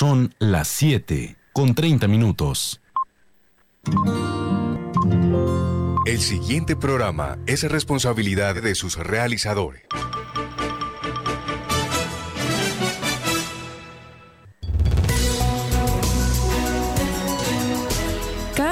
Son las 7 con 30 minutos. El siguiente programa es responsabilidad de sus realizadores.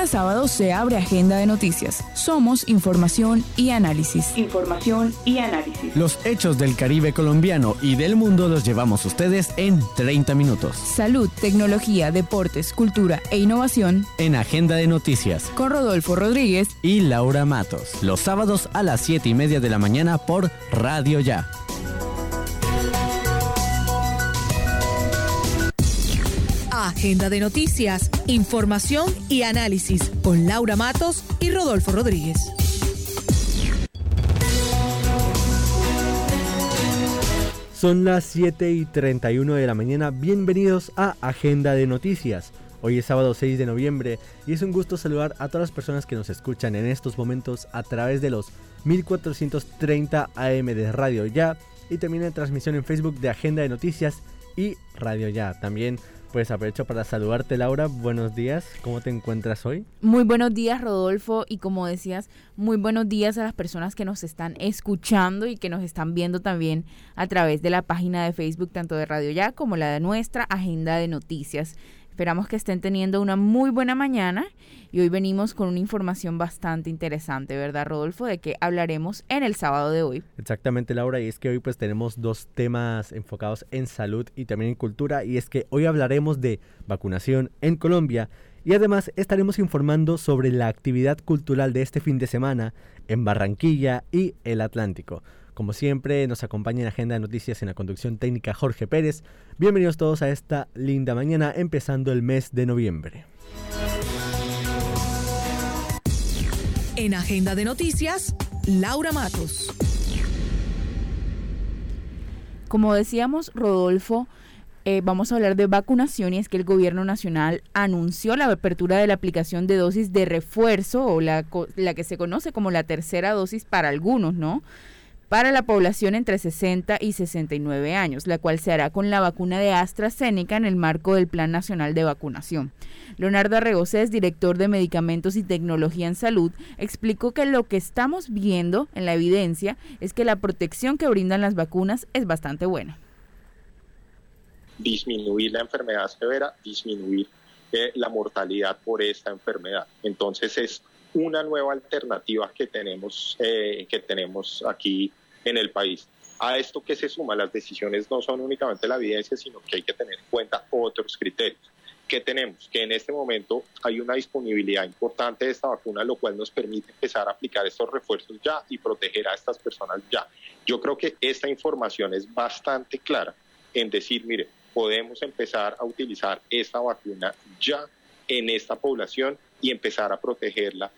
Sábado se abre agenda de noticias. Somos información y análisis. Información y análisis. Los hechos del Caribe colombiano y del mundo los llevamos ustedes en 30 minutos. Salud, tecnología, deportes, cultura e innovación. En Agenda de Noticias. Con Rodolfo Rodríguez y Laura Matos. Los sábados a las 7 y media de la mañana por Radio Ya. Agenda de noticias, información y análisis con Laura Matos y Rodolfo Rodríguez. Son las 7 y 31 de la mañana. Bienvenidos a Agenda de Noticias. Hoy es sábado 6 de noviembre y es un gusto saludar a todas las personas que nos escuchan en estos momentos a través de los 1430 AM de Radio Ya y también en transmisión en Facebook de Agenda de Noticias y Radio Ya. También pues aprovecho para saludarte Laura, buenos días, ¿cómo te encuentras hoy? Muy buenos días Rodolfo y como decías, muy buenos días a las personas que nos están escuchando y que nos están viendo también a través de la página de Facebook tanto de Radio Ya como la de nuestra agenda de noticias. Esperamos que estén teniendo una muy buena mañana y hoy venimos con una información bastante interesante, ¿verdad, Rodolfo? De que hablaremos en el sábado de hoy. Exactamente, Laura, y es que hoy pues tenemos dos temas enfocados en salud y también en cultura, y es que hoy hablaremos de vacunación en Colombia y además estaremos informando sobre la actividad cultural de este fin de semana en Barranquilla y el Atlántico. Como siempre, nos acompaña en Agenda de Noticias en la conducción técnica Jorge Pérez. Bienvenidos todos a esta linda mañana, empezando el mes de noviembre. En Agenda de Noticias, Laura Matos. Como decíamos, Rodolfo, eh, vamos a hablar de vacunación y es que el gobierno nacional anunció la apertura de la aplicación de dosis de refuerzo o la, la que se conoce como la tercera dosis para algunos, ¿no? Para la población entre 60 y 69 años, la cual se hará con la vacuna de AstraZeneca en el marco del Plan Nacional de Vacunación. Leonardo Arregocés, director de Medicamentos y Tecnología en Salud, explicó que lo que estamos viendo en la evidencia es que la protección que brindan las vacunas es bastante buena. Disminuir la enfermedad severa, disminuir eh, la mortalidad por esta enfermedad. Entonces es una nueva alternativa que tenemos, eh, que tenemos aquí en el país. A esto que se suma, las decisiones no son únicamente la evidencia, sino que hay que tener en cuenta otros criterios. ¿Qué tenemos? Que en este momento hay una disponibilidad importante de esta vacuna, lo cual nos permite empezar a aplicar estos refuerzos ya y proteger a estas personas ya. Yo creo que esta información es bastante clara en decir, mire, podemos empezar a utilizar esta vacuna ya en esta población y empezar a protegerla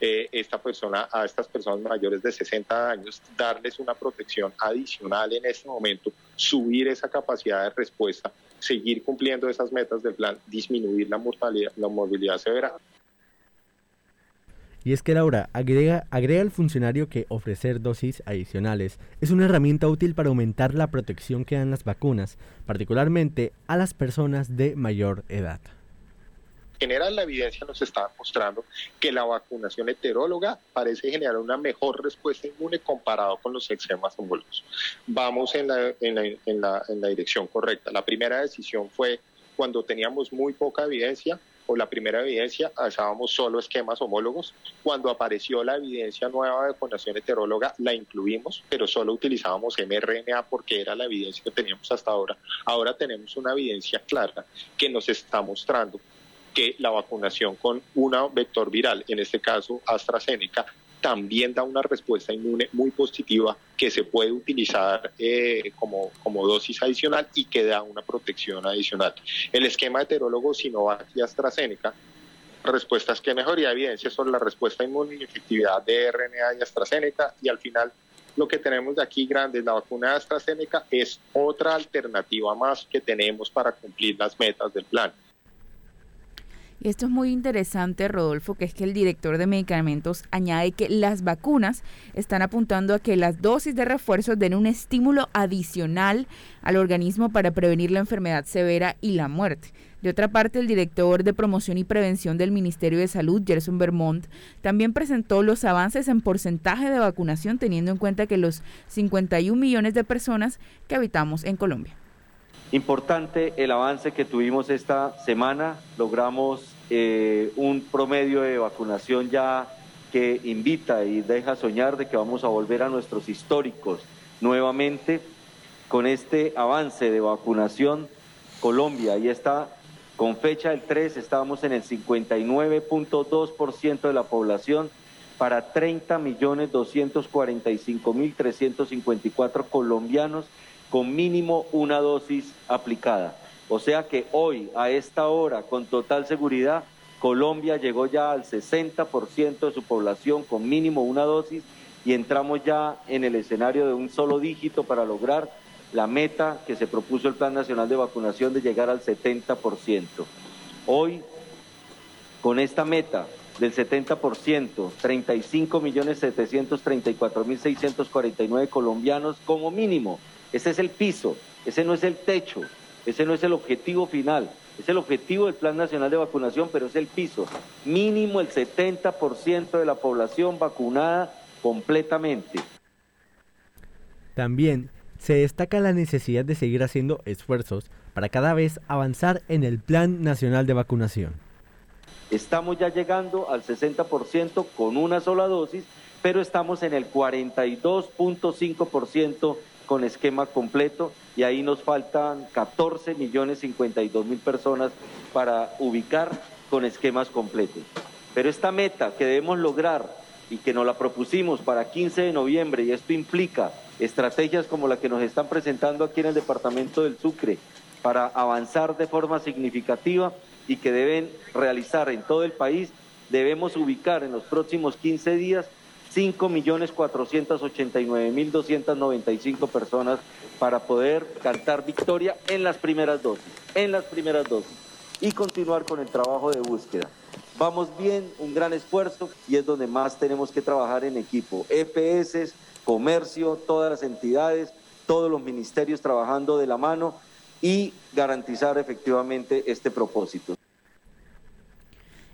eh, esta persona, a estas personas mayores de 60 años, darles una protección adicional en este momento, subir esa capacidad de respuesta, seguir cumpliendo esas metas del plan, disminuir la mortalidad, la movilidad severa. Y es que Laura agrega, agrega al funcionario que ofrecer dosis adicionales es una herramienta útil para aumentar la protección que dan las vacunas, particularmente a las personas de mayor edad general la evidencia nos está mostrando que la vacunación heteróloga parece generar una mejor respuesta inmune comparado con los extremas homólogos. Vamos en la, en la, en la, en la dirección correcta. La primera decisión fue cuando teníamos muy poca evidencia o la primera evidencia, usábamos solo esquemas homólogos. Cuando apareció la evidencia nueva de vacunación heteróloga, la incluimos, pero solo utilizábamos mRNA porque era la evidencia que teníamos hasta ahora. Ahora tenemos una evidencia clara que nos está mostrando que la vacunación con una vector viral, en este caso AstraZeneca, también da una respuesta inmune muy positiva que se puede utilizar eh, como, como dosis adicional y que da una protección adicional. El esquema heterólogo Sinovac y AstraZeneca, respuestas que mejoría evidencia sobre la respuesta inmune y efectividad de RNA y AstraZeneca y al final lo que tenemos de aquí grande, la vacuna de AstraZeneca, es otra alternativa más que tenemos para cumplir las metas del plan. Y esto es muy interesante, Rodolfo, que es que el director de medicamentos añade que las vacunas están apuntando a que las dosis de refuerzo den un estímulo adicional al organismo para prevenir la enfermedad severa y la muerte. De otra parte, el director de promoción y prevención del Ministerio de Salud, Gerson Vermont, también presentó los avances en porcentaje de vacunación teniendo en cuenta que los 51 millones de personas que habitamos en Colombia. Importante el avance que tuvimos esta semana. Logramos eh, un promedio de vacunación ya que invita y deja soñar de que vamos a volver a nuestros históricos nuevamente. Con este avance de vacunación, Colombia ya está con fecha del 3, estábamos en el 59.2% de la población para 30.245.354 colombianos con mínimo una dosis aplicada. O sea que hoy, a esta hora, con total seguridad, Colombia llegó ya al 60% de su población con mínimo una dosis y entramos ya en el escenario de un solo dígito para lograr la meta que se propuso el Plan Nacional de Vacunación de llegar al 70%. Hoy, con esta meta del 70%, 35.734.649 colombianos como mínimo ese es el piso, ese no es el techo, ese no es el objetivo final. Es el objetivo del Plan Nacional de Vacunación, pero es el piso. Mínimo el 70% de la población vacunada completamente. También se destaca la necesidad de seguir haciendo esfuerzos para cada vez avanzar en el Plan Nacional de Vacunación. Estamos ya llegando al 60% con una sola dosis, pero estamos en el 42.5% con esquema completo y ahí nos faltan 14 millones 52 mil personas para ubicar con esquemas completos. Pero esta meta que debemos lograr y que nos la propusimos para 15 de noviembre y esto implica estrategias como la que nos están presentando aquí en el departamento del Sucre para avanzar de forma significativa y que deben realizar en todo el país, debemos ubicar en los próximos 15 días 5.489.295 personas para poder cantar victoria en las primeras dosis, en las primeras dosis y continuar con el trabajo de búsqueda. Vamos bien, un gran esfuerzo y es donde más tenemos que trabajar en equipo. EPS, comercio, todas las entidades, todos los ministerios trabajando de la mano y garantizar efectivamente este propósito.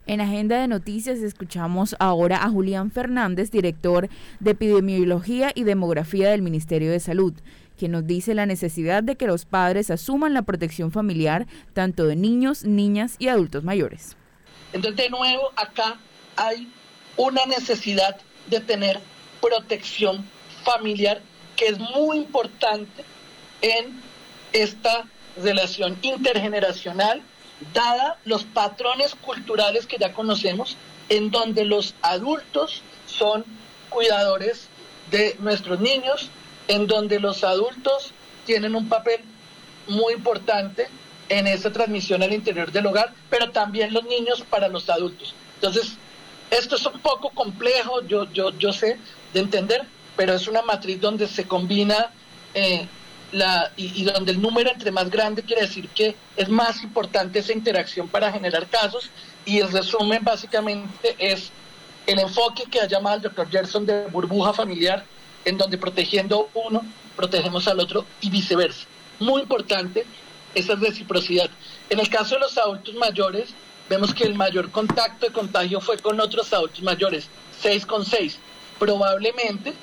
En Agenda de Noticias escuchamos ahora a Julián Fernández, director de Epidemiología y Demografía del Ministerio de Salud, quien nos dice la necesidad de que los padres asuman la protección familiar tanto de niños, niñas y adultos mayores. Entonces, de nuevo, acá hay una necesidad de tener protección familiar que es muy importante en esta relación intergeneracional dada los patrones culturales que ya conocemos, en donde los adultos son cuidadores de nuestros niños, en donde los adultos tienen un papel muy importante en esa transmisión al interior del hogar, pero también los niños para los adultos. Entonces, esto es un poco complejo, yo, yo, yo sé, de entender, pero es una matriz donde se combina eh, y, donde el número entre más grande quiere decir que es más importante esa interacción para generar casos y el resumen básicamente es el enfoque que ha llamado el doctor Gerson de burbuja familiar, en donde protegiendo uno, protegemos al otro y viceversa. Muy importante esa reciprocidad. En el caso de los adultos mayores, vemos que el mayor contacto de contagio fue con otros adultos mayores, 6 con 6. Probablemente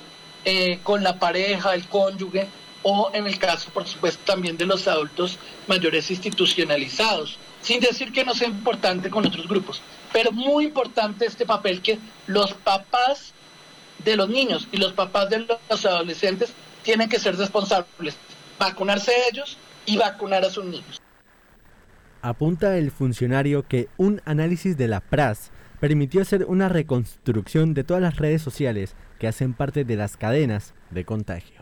eh, con la pareja, el cónyuge, o en el caso, por supuesto, también de los adultos mayores institucionalizados, sin decir que no sea importante con otros grupos, pero muy importante este papel que los papás de los niños y los papás de los adolescentes tienen que ser responsables, vacunarse ellos y vacunar a sus niños. Apunta el funcionario que un análisis de la PRAS permitió hacer una reconstrucción de todas las redes sociales que hacen parte de las cadenas de contagio.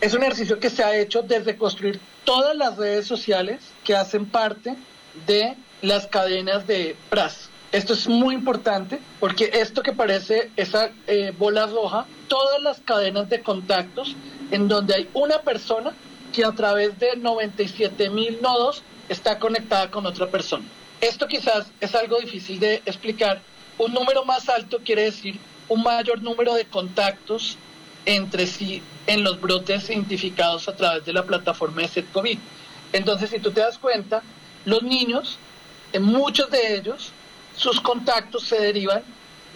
Es un ejercicio que se ha hecho desde construir todas las redes sociales que hacen parte de las cadenas de PRAS. Esto es muy importante porque esto que parece esa eh, bola roja, todas las cadenas de contactos en donde hay una persona que a través de 97 mil nodos está conectada con otra persona. Esto quizás es algo difícil de explicar. Un número más alto quiere decir un mayor número de contactos entre sí en los brotes identificados a través de la plataforma de SET-COVID. Entonces, si tú te das cuenta, los niños, en muchos de ellos, sus contactos se derivan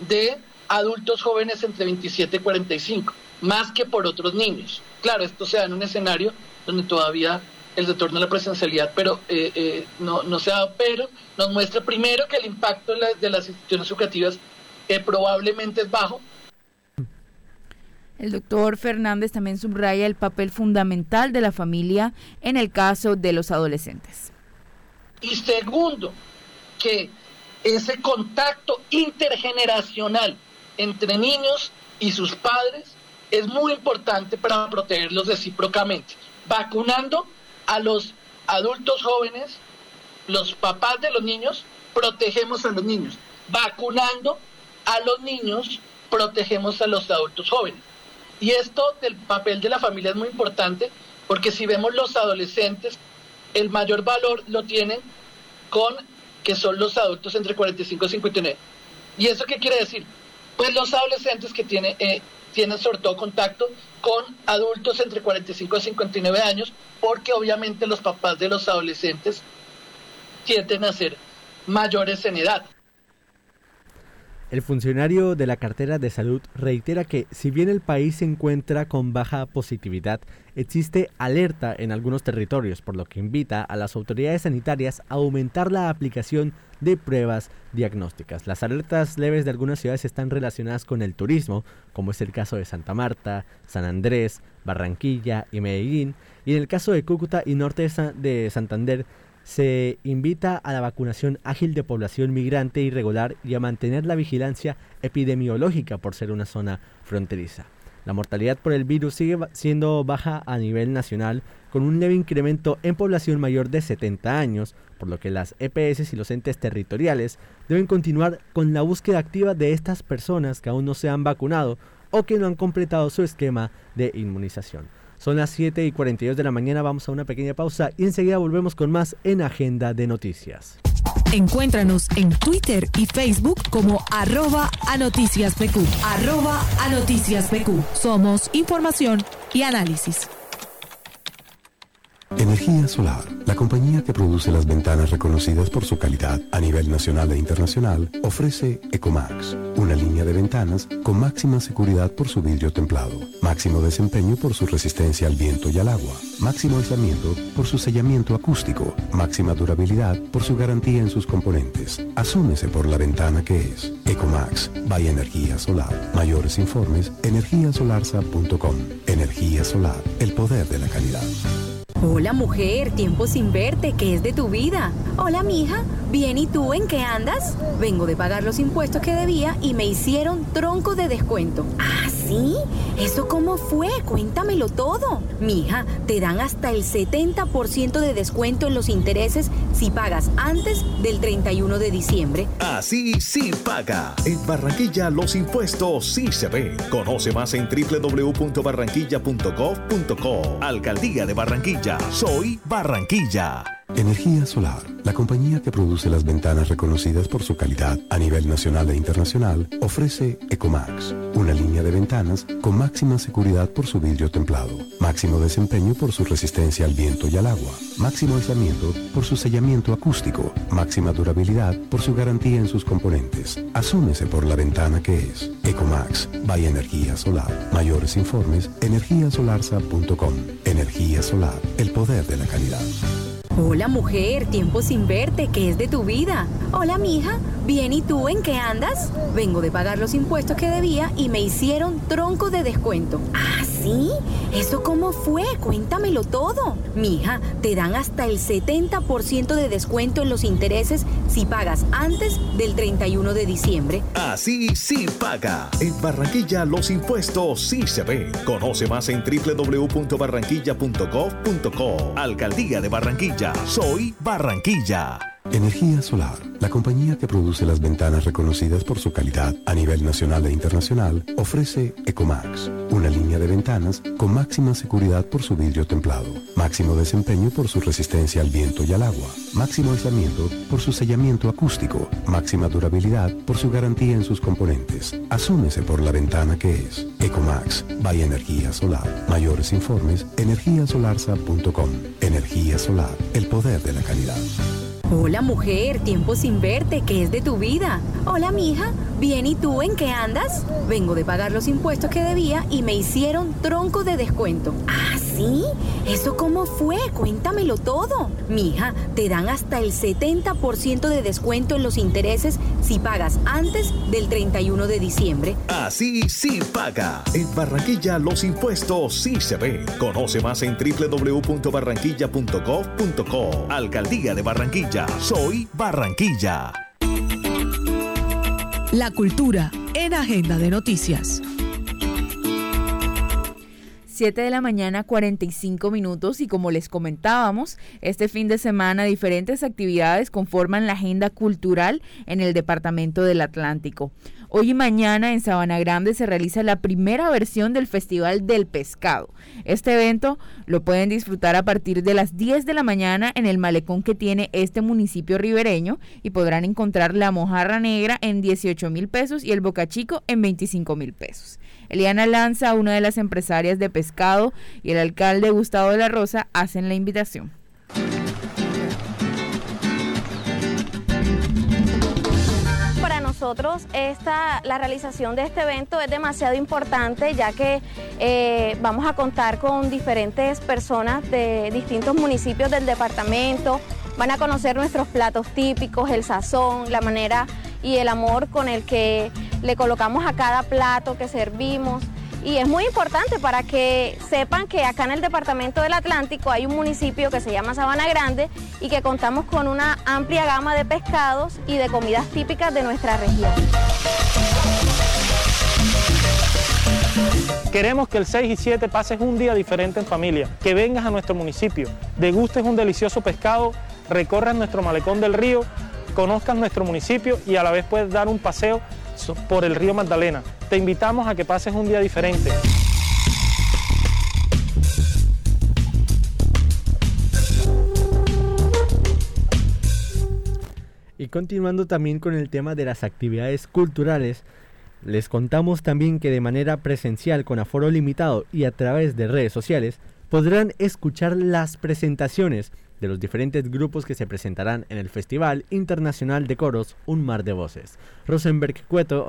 de adultos jóvenes entre 27 y 45, más que por otros niños. Claro, esto se da en un escenario donde todavía el retorno a la presencialidad, pero eh, eh, no, no se ha dado, pero nos muestra primero que el impacto de, las instituciones educativas eh, probablemente es bajo. El doctor Fernández también subraya el papel fundamental de la familia en el caso de los adolescentes. Y segundo, que ese contacto intergeneracional entre niños y sus padres es muy importante para protegerlos recíprocamente, vacunando a los adultos jóvenes, los papás de los niños, protegemos a los niños. Vacunando a los niños, protegemos a los adultos jóvenes. Y esto del papel de la familia es muy importante porque si vemos los adolescentes, el mayor valor lo tienen con que son los adultos entre 45 y 59. ¿Y eso qué quiere decir? Pues los adolescentes que tienen, eh, tienen sobre todo contacto con adultos entre 45 y 59 años, porque obviamente los papás de los adolescentes tienden a ser mayores en edad. El funcionario de la cartera de salud reitera que si bien el país se encuentra con baja positividad, existe alerta en algunos territorios, por lo que invita a las autoridades sanitarias a aumentar la aplicación de pruebas diagnósticas. Las alertas leves de algunas ciudades están relacionadas con el turismo, como es el caso de Santa Marta, San Andrés, Barranquilla y Medellín, y en el caso de Cúcuta y norte de Santander se invita a la vacunación ágil de población migrante irregular y a mantener la vigilancia epidemiológica por ser una zona fronteriza. La mortalidad por el virus sigue siendo baja a nivel nacional, con un leve incremento en población mayor de 70 años, por lo que las EPS y los entes territoriales deben continuar con la búsqueda activa de estas personas que aún no se han vacunado o que no han completado su esquema de inmunización. Son las 7 y 42 de la mañana, vamos a una pequeña pausa y enseguida volvemos con más en Agenda de Noticias. Encuéntranos en Twitter y Facebook como arroba a noticias Arroba a Somos información y análisis. Energía Solar, la compañía que produce las ventanas reconocidas por su calidad a nivel nacional e internacional, ofrece Ecomax, una línea de ventanas con máxima seguridad por su vidrio templado, máximo desempeño por su resistencia al viento y al agua, máximo aislamiento por su sellamiento acústico, máxima durabilidad por su garantía en sus componentes. Asúmese por la ventana que es. Ecomax, vaya Energía Solar. Mayores informes, energiasolarsa.com. Energía Solar, el poder de la calidad. Hola mujer, tiempo sin verte, ¿qué es de tu vida? Hola mija, bien y tú en qué andas? Vengo de pagar los impuestos que debía y me hicieron tronco de descuento. ¿Ah, sí? ¿Eso cómo fue? Cuéntamelo todo. Mija, te dan hasta el 70% de descuento en los intereses si pagas antes del 31 de diciembre. Así sí paga. En Barranquilla los impuestos sí se ven. Conoce más en www.barranquilla.gov.co. Alcaldía de Barranquilla. Soy Barranquilla. Energía Solar, la compañía que produce las ventanas reconocidas por su calidad a nivel nacional e internacional, ofrece Ecomax, una línea de ventanas con máxima seguridad por su vidrio templado, máximo desempeño por su resistencia al viento y al agua, máximo aislamiento por su sellamiento acústico, máxima durabilidad por su garantía en sus componentes. Asúmese por la ventana que es. Ecomax, vaya Energía Solar. Mayores informes, energiasolarsa.com. Energía Solar, el poder de la calidad. Hola mujer, tiempo sin verte, ¿qué es de tu vida? Hola mija, bien y tú en qué andas? Vengo de pagar los impuestos que debía y me hicieron tronco de descuento. ¿Ah, sí? ¿Eso cómo fue? Cuéntamelo todo. Mija, te dan hasta el 70% de descuento en los intereses si pagas antes del 31 de diciembre. Así sí paga. En Barranquilla los impuestos sí se ven. Conoce más en www.barranquilla.gov.co. Alcaldía de Barranquilla. Soy Barranquilla. Energía Solar, la compañía que produce las ventanas reconocidas por su calidad a nivel nacional e internacional, ofrece Ecomax, una línea de ventanas con máxima seguridad por su vidrio templado, máximo desempeño por su resistencia al viento y al agua, máximo aislamiento por su sellamiento acústico, máxima durabilidad por su garantía en sus componentes. Asúmese por la ventana que es. Ecomax, by Energía Solar. Mayores informes, energiasolarsa.com. Energía Solar, el poder de la calidad. Hola mujer, tiempo sin verte, ¿qué es de tu vida? Hola mija, bien y tú en qué andas? Vengo de pagar los impuestos que debía y me hicieron tronco de descuento. ¿Ah, sí? ¿Eso cómo fue? Cuéntamelo todo. Mija, te dan hasta el 70% de descuento en los intereses si pagas antes del 31 de diciembre. Así sí paga. En Barranquilla los impuestos sí se ven. Conoce más en www.barranquilla.gov.co. Alcaldía de Barranquilla. Soy Barranquilla. La cultura en Agenda de Noticias. 7 de la mañana 45 minutos y como les comentábamos, este fin de semana diferentes actividades conforman la agenda cultural en el Departamento del Atlántico. Hoy y mañana en Sabana Grande se realiza la primera versión del Festival del Pescado. Este evento lo pueden disfrutar a partir de las 10 de la mañana en el malecón que tiene este municipio ribereño y podrán encontrar la mojarra negra en 18 mil pesos y el bocachico en 25 mil pesos. Eliana Lanza, una de las empresarias de pescado, y el alcalde Gustavo de la Rosa hacen la invitación. Nosotros esta, la realización de este evento es demasiado importante ya que eh, vamos a contar con diferentes personas de distintos municipios del departamento, van a conocer nuestros platos típicos, el sazón, la manera y el amor con el que le colocamos a cada plato que servimos. Y es muy importante para que sepan que acá en el Departamento del Atlántico hay un municipio que se llama Sabana Grande y que contamos con una amplia gama de pescados y de comidas típicas de nuestra región. Queremos que el 6 y 7 pases un día diferente en familia, que vengas a nuestro municipio, degustes un delicioso pescado, recorras nuestro malecón del río, conozcas nuestro municipio y a la vez puedes dar un paseo por el río Magdalena. Te invitamos a que pases un día diferente. Y continuando también con el tema de las actividades culturales, les contamos también que de manera presencial con aforo limitado y a través de redes sociales podrán escuchar las presentaciones de los diferentes grupos que se presentarán en el Festival Internacional de Coros Un Mar de Voces. Rosenberg Cueto,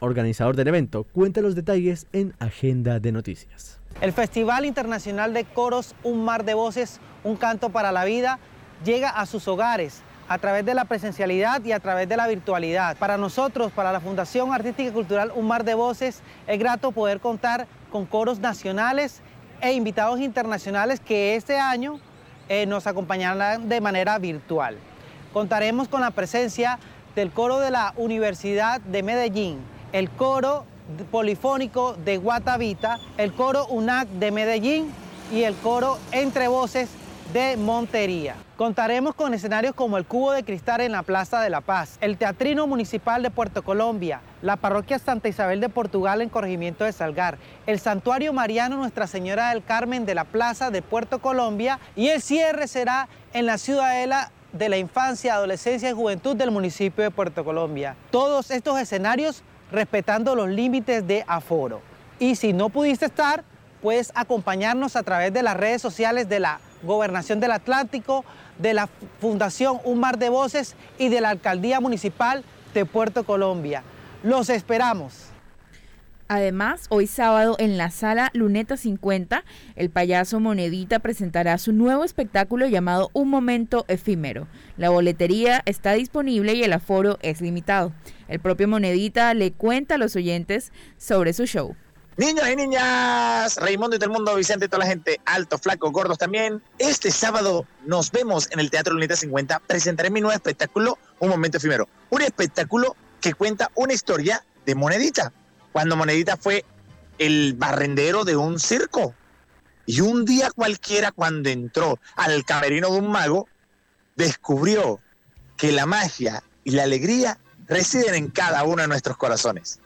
organizador del evento, cuenta los detalles en Agenda de Noticias. El Festival Internacional de Coros Un Mar de Voces, Un Canto para la Vida, llega a sus hogares a través de la presencialidad y a través de la virtualidad. Para nosotros, para la Fundación Artística y Cultural Un Mar de Voces, es grato poder contar con coros nacionales e invitados internacionales que este año eh, nos acompañarán de manera virtual. Contaremos con la presencia del coro de la Universidad de Medellín, el coro polifónico de Guatavita, el coro UNAC de Medellín y el coro Entre Voces de Montería. Contaremos con escenarios como el Cubo de Cristal en la Plaza de la Paz, el Teatrino Municipal de Puerto Colombia, la Parroquia Santa Isabel de Portugal en Corregimiento de Salgar, el Santuario Mariano Nuestra Señora del Carmen de la Plaza de Puerto Colombia y el cierre será en la Ciudadela de la Infancia, Adolescencia y Juventud del municipio de Puerto Colombia. Todos estos escenarios respetando los límites de aforo. Y si no pudiste estar, puedes acompañarnos a través de las redes sociales de la Gobernación del Atlántico, de la Fundación Un Mar de Voces y de la Alcaldía Municipal de Puerto Colombia. Los esperamos. Además, hoy sábado en la sala Luneta 50, el payaso Monedita presentará su nuevo espectáculo llamado Un Momento Efímero. La boletería está disponible y el aforo es limitado. El propio Monedita le cuenta a los oyentes sobre su show. Niños y niñas, Raimundo y todo el mundo, Vicente y toda la gente, alto, flaco, gordos también. Este sábado nos vemos en el Teatro Luneta 50. Presentaré mi nuevo espectáculo, Un Momento Efímero. Un espectáculo que cuenta una historia de Monedita. Cuando Monedita fue el barrendero de un circo. Y un día cualquiera, cuando entró al camerino de un mago, descubrió que la magia y la alegría residen en cada uno de nuestros corazones.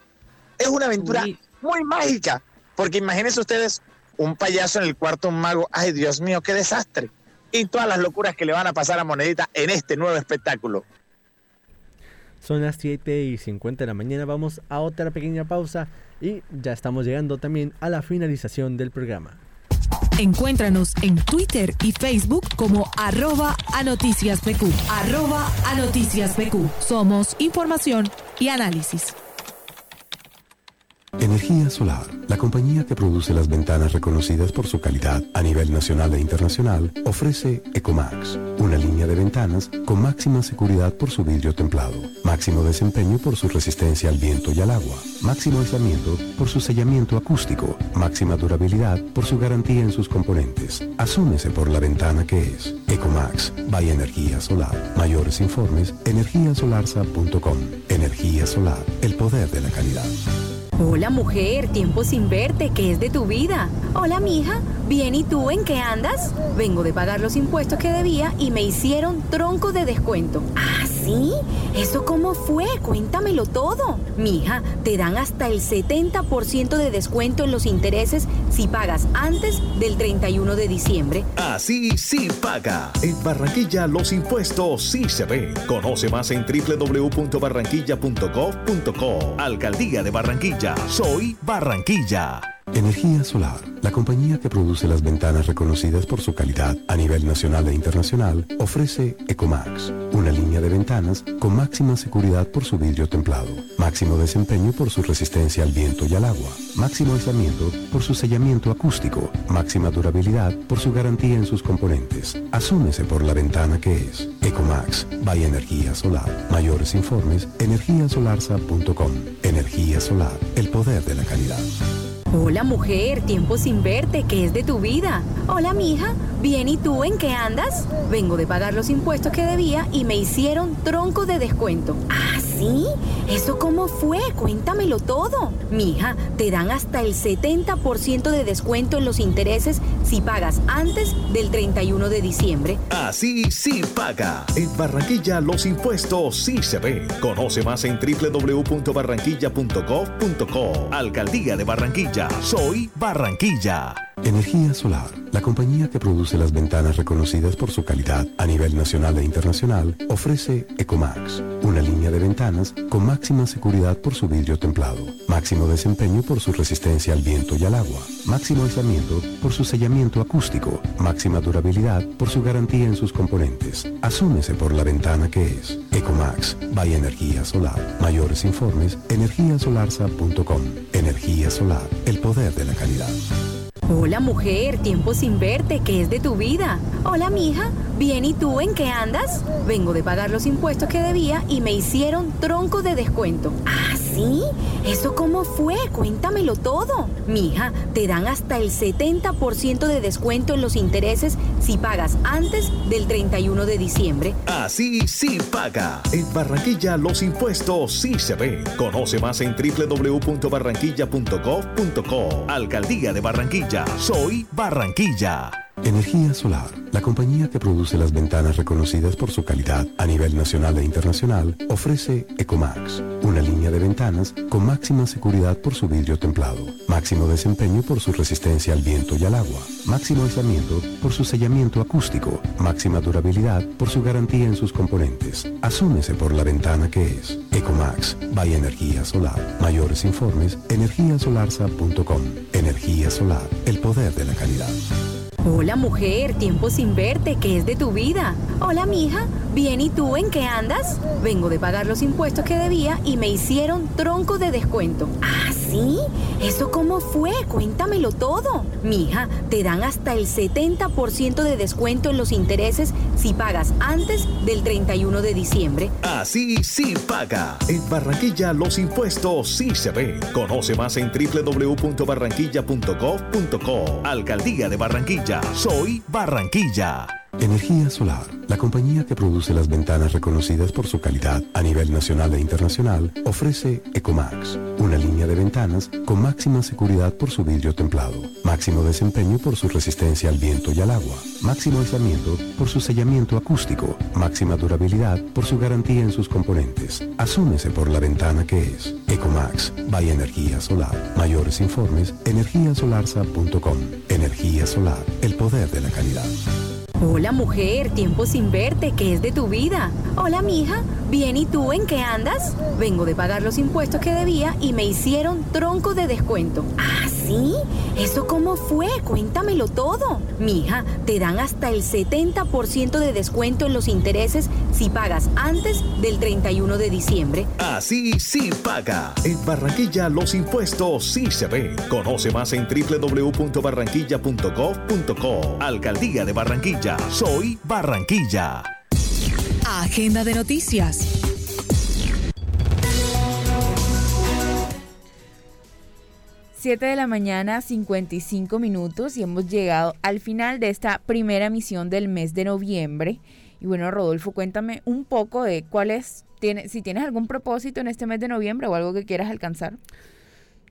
Es una aventura muy mágica, porque imagínense ustedes un payaso en el cuarto, un mago, ay Dios mío, qué desastre. Y todas las locuras que le van a pasar a Monedita en este nuevo espectáculo. Son las 7 y 50 de la mañana, vamos a otra pequeña pausa y ya estamos llegando también a la finalización del programa. Encuéntranos en Twitter y Facebook como arroba a noticias PQ. Arroba a noticias PQ. Somos información y análisis. Energía Solar, la compañía que produce las ventanas reconocidas por su calidad a nivel nacional e internacional, ofrece Ecomax, una línea de ventanas con máxima seguridad por su vidrio templado, máximo desempeño por su resistencia al viento y al agua, máximo aislamiento por su sellamiento acústico, máxima durabilidad por su garantía en sus componentes. Asúmese por la ventana que es Ecomax, by Energía Solar. Mayores informes, energiasolarsa.com. Energía Solar, el poder de la calidad. Hola mujer, tiempo sin verte, ¿qué es de tu vida? Hola mija, bien y tú en qué andas? Vengo de pagar los impuestos que debía y me hicieron tronco de descuento. ¿Ah, sí? ¿Eso cómo fue? Cuéntamelo todo. Mija, te dan hasta el 70% de descuento en los intereses si pagas antes del 31 de diciembre. Así sí paga. En Barranquilla los impuestos sí se ven. Conoce más en www.barranquilla.gov.co. Alcaldía de Barranquilla. Soy Barranquilla. Energía Solar, la compañía que produce las ventanas reconocidas por su calidad a nivel nacional e internacional, ofrece Ecomax, una línea de ventanas con máxima seguridad por su vidrio templado, máximo desempeño por su resistencia al viento y al agua, máximo aislamiento por su sellamiento acústico, máxima durabilidad por su garantía en sus componentes. Asúmese por la ventana que es Ecomax, by Energía Solar. Mayores informes, energiasolarsa.com. Energía Solar, el poder de la calidad. Hola mujer, tiempo sin verte, ¿qué es de tu vida? Hola mija, bien y tú en qué andas? Vengo de pagar los impuestos que debía y me hicieron tronco de descuento. ¿Ah, sí? ¿Eso cómo fue? Cuéntamelo todo. Mija, te dan hasta el 70% de descuento en los intereses si pagas antes del 31 de diciembre. Así sí paga. En Barranquilla los impuestos sí se ven. Conoce más en www.barranquilla.gov.co. Alcaldía de Barranquilla. Soy Barranquilla. Energía Solar, la compañía que produce las ventanas reconocidas por su calidad a nivel nacional e internacional, ofrece Ecomax, una línea de ventanas con máxima seguridad por su vidrio templado, máximo desempeño por su resistencia al viento y al agua, máximo aislamiento por su sellamiento acústico, máxima durabilidad por su garantía en sus componentes. Asúmese por la ventana que es Ecomax, by Energía Solar. Mayores informes, energiasolarsa.com. Energía Solar, el poder de la calidad. Hola mujer, tiempo sin verte, ¿qué es de tu vida? Hola mija, bien y tú en qué andas? Vengo de pagar los impuestos que debía y me hicieron tronco de descuento. ¿Ah, sí? ¿Eso cómo fue? Cuéntamelo todo. Mija, te dan hasta el 70% de descuento en los intereses si pagas antes del 31 de diciembre. Así sí paga. En Barranquilla los impuestos sí se ven. Conoce más en www.barranquilla.gov.co. Alcaldía de Barranquilla. Soy Barranquilla. Energía Solar, la compañía que produce las ventanas reconocidas por su calidad a nivel nacional e internacional, ofrece Ecomax, una línea de ventanas con máxima seguridad por su vidrio templado, máximo desempeño por su resistencia al viento y al agua, máximo aislamiento por su sellamiento acústico, máxima durabilidad por su garantía en sus componentes. Asúmese por la ventana que es Ecomax, by Energía Solar. Mayores informes, energiasolarsa.com. Energía Solar, el poder de la calidad. Hola mujer, tiempo sin verte, ¿qué es de tu vida? Hola mija, bien y tú en qué andas? Vengo de pagar los impuestos que debía y me hicieron tronco de descuento. ¿Ah, sí? ¿Eso cómo fue? Cuéntamelo todo. Mija, te dan hasta el 70% de descuento en los intereses si pagas antes del 31 de diciembre. Así sí paga. En Barranquilla los impuestos sí se ven. Conoce más en www.barranquilla.gov.co. Alcaldía de Barranquilla. Soy Barranquilla. Energía Solar, la compañía que produce las ventanas reconocidas por su calidad a nivel nacional e internacional, ofrece Ecomax, una línea de ventanas con máxima seguridad por su vidrio templado, Máximo desempeño por su resistencia al viento y al agua. Máximo aislamiento por su sellamiento acústico. Máxima durabilidad por su garantía en sus componentes. Asúmese por la ventana que es. Ecomax, by Energía Solar. Mayores informes, energiasolarsa.com. Energía solar, el poder de la calidad. Hola mujer, tiempo sin verte, ¿qué es de tu vida? Hola mija, bien y tú en qué andas? Vengo de pagar los impuestos que debía y me hicieron tronco de descuento. ¿Ah, sí? ¿Eso cómo fue? Cuéntamelo todo. Mija, te dan hasta el 70% de descuento en los intereses si pagas antes del 31 de diciembre. Así sí paga. En Barranquilla los impuestos sí se ven. Conoce más en www.barranquilla.gov.co. Alcaldía de Barranquilla. Soy Barranquilla. Agenda de noticias. Siete de la mañana, 55 minutos y hemos llegado al final de esta primera misión del mes de noviembre. Y bueno, Rodolfo, cuéntame un poco de cuál es, tiene, si tienes algún propósito en este mes de noviembre o algo que quieras alcanzar.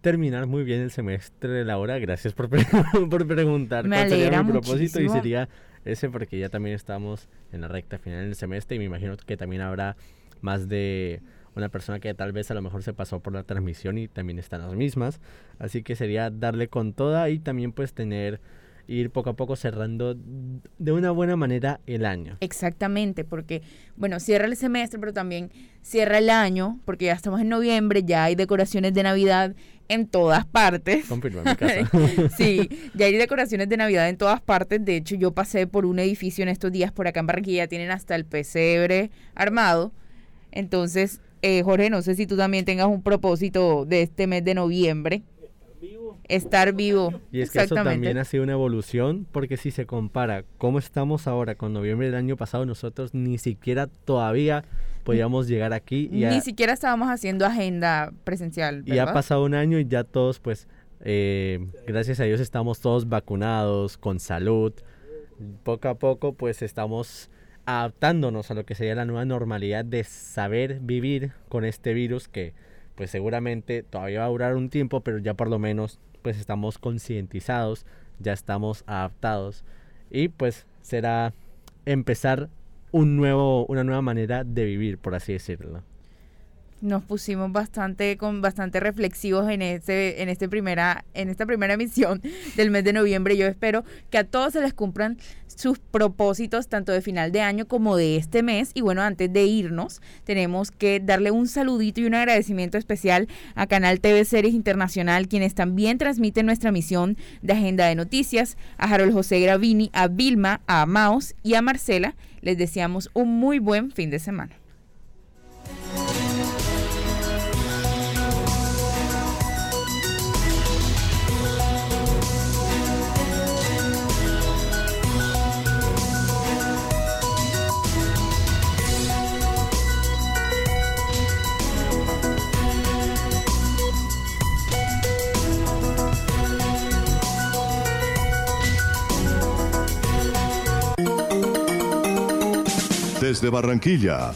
Terminar muy bien el semestre, Laura. Gracias por, por preguntar Me cuál sería mi propósito y sería ese porque ya también estamos en la recta final del semestre y me imagino que también habrá más de una persona que tal vez a lo mejor se pasó por la transmisión y también están las mismas. Así que sería darle con toda y también pues tener, ir poco a poco cerrando de una buena manera el año. Exactamente, porque, bueno, cierra el semestre, pero también cierra el año, porque ya estamos en noviembre, ya hay decoraciones de Navidad en todas partes. Confirma mi casa. sí, ya hay decoraciones de Navidad en todas partes. De hecho, yo pasé por un edificio en estos días por acá en Barranquilla, tienen hasta el pesebre armado. Entonces, eh, Jorge, no sé si tú también tengas un propósito de este mes de noviembre. Estar vivo. Y es que eso también ha sido una evolución, porque si se compara cómo estamos ahora con noviembre del año pasado, nosotros ni siquiera todavía podíamos llegar aquí. Y, Ni ha, siquiera estábamos haciendo agenda presencial. y ha ¿verdad? pasado un año y ya todos, pues, eh, gracias a Dios estamos todos vacunados, con salud. Poco a poco, pues, estamos adaptándonos a lo que sería la nueva normalidad de saber vivir con este virus que, pues, seguramente todavía va a durar un tiempo, pero ya por lo menos, pues, estamos concientizados, ya estamos adaptados y, pues, será empezar un nuevo, una nueva manera de vivir, por así decirlo. Nos pusimos bastante con bastante reflexivos en este en este primera en esta primera emisión del mes de noviembre. Yo espero que a todos se les cumplan sus propósitos tanto de final de año como de este mes y bueno, antes de irnos, tenemos que darle un saludito y un agradecimiento especial a Canal TV Series Internacional, quienes también transmiten nuestra misión de agenda de noticias, a Harold José Gravini, a Vilma, a Maus y a Marcela. Les deseamos un muy buen fin de semana. Desde Barranquilla,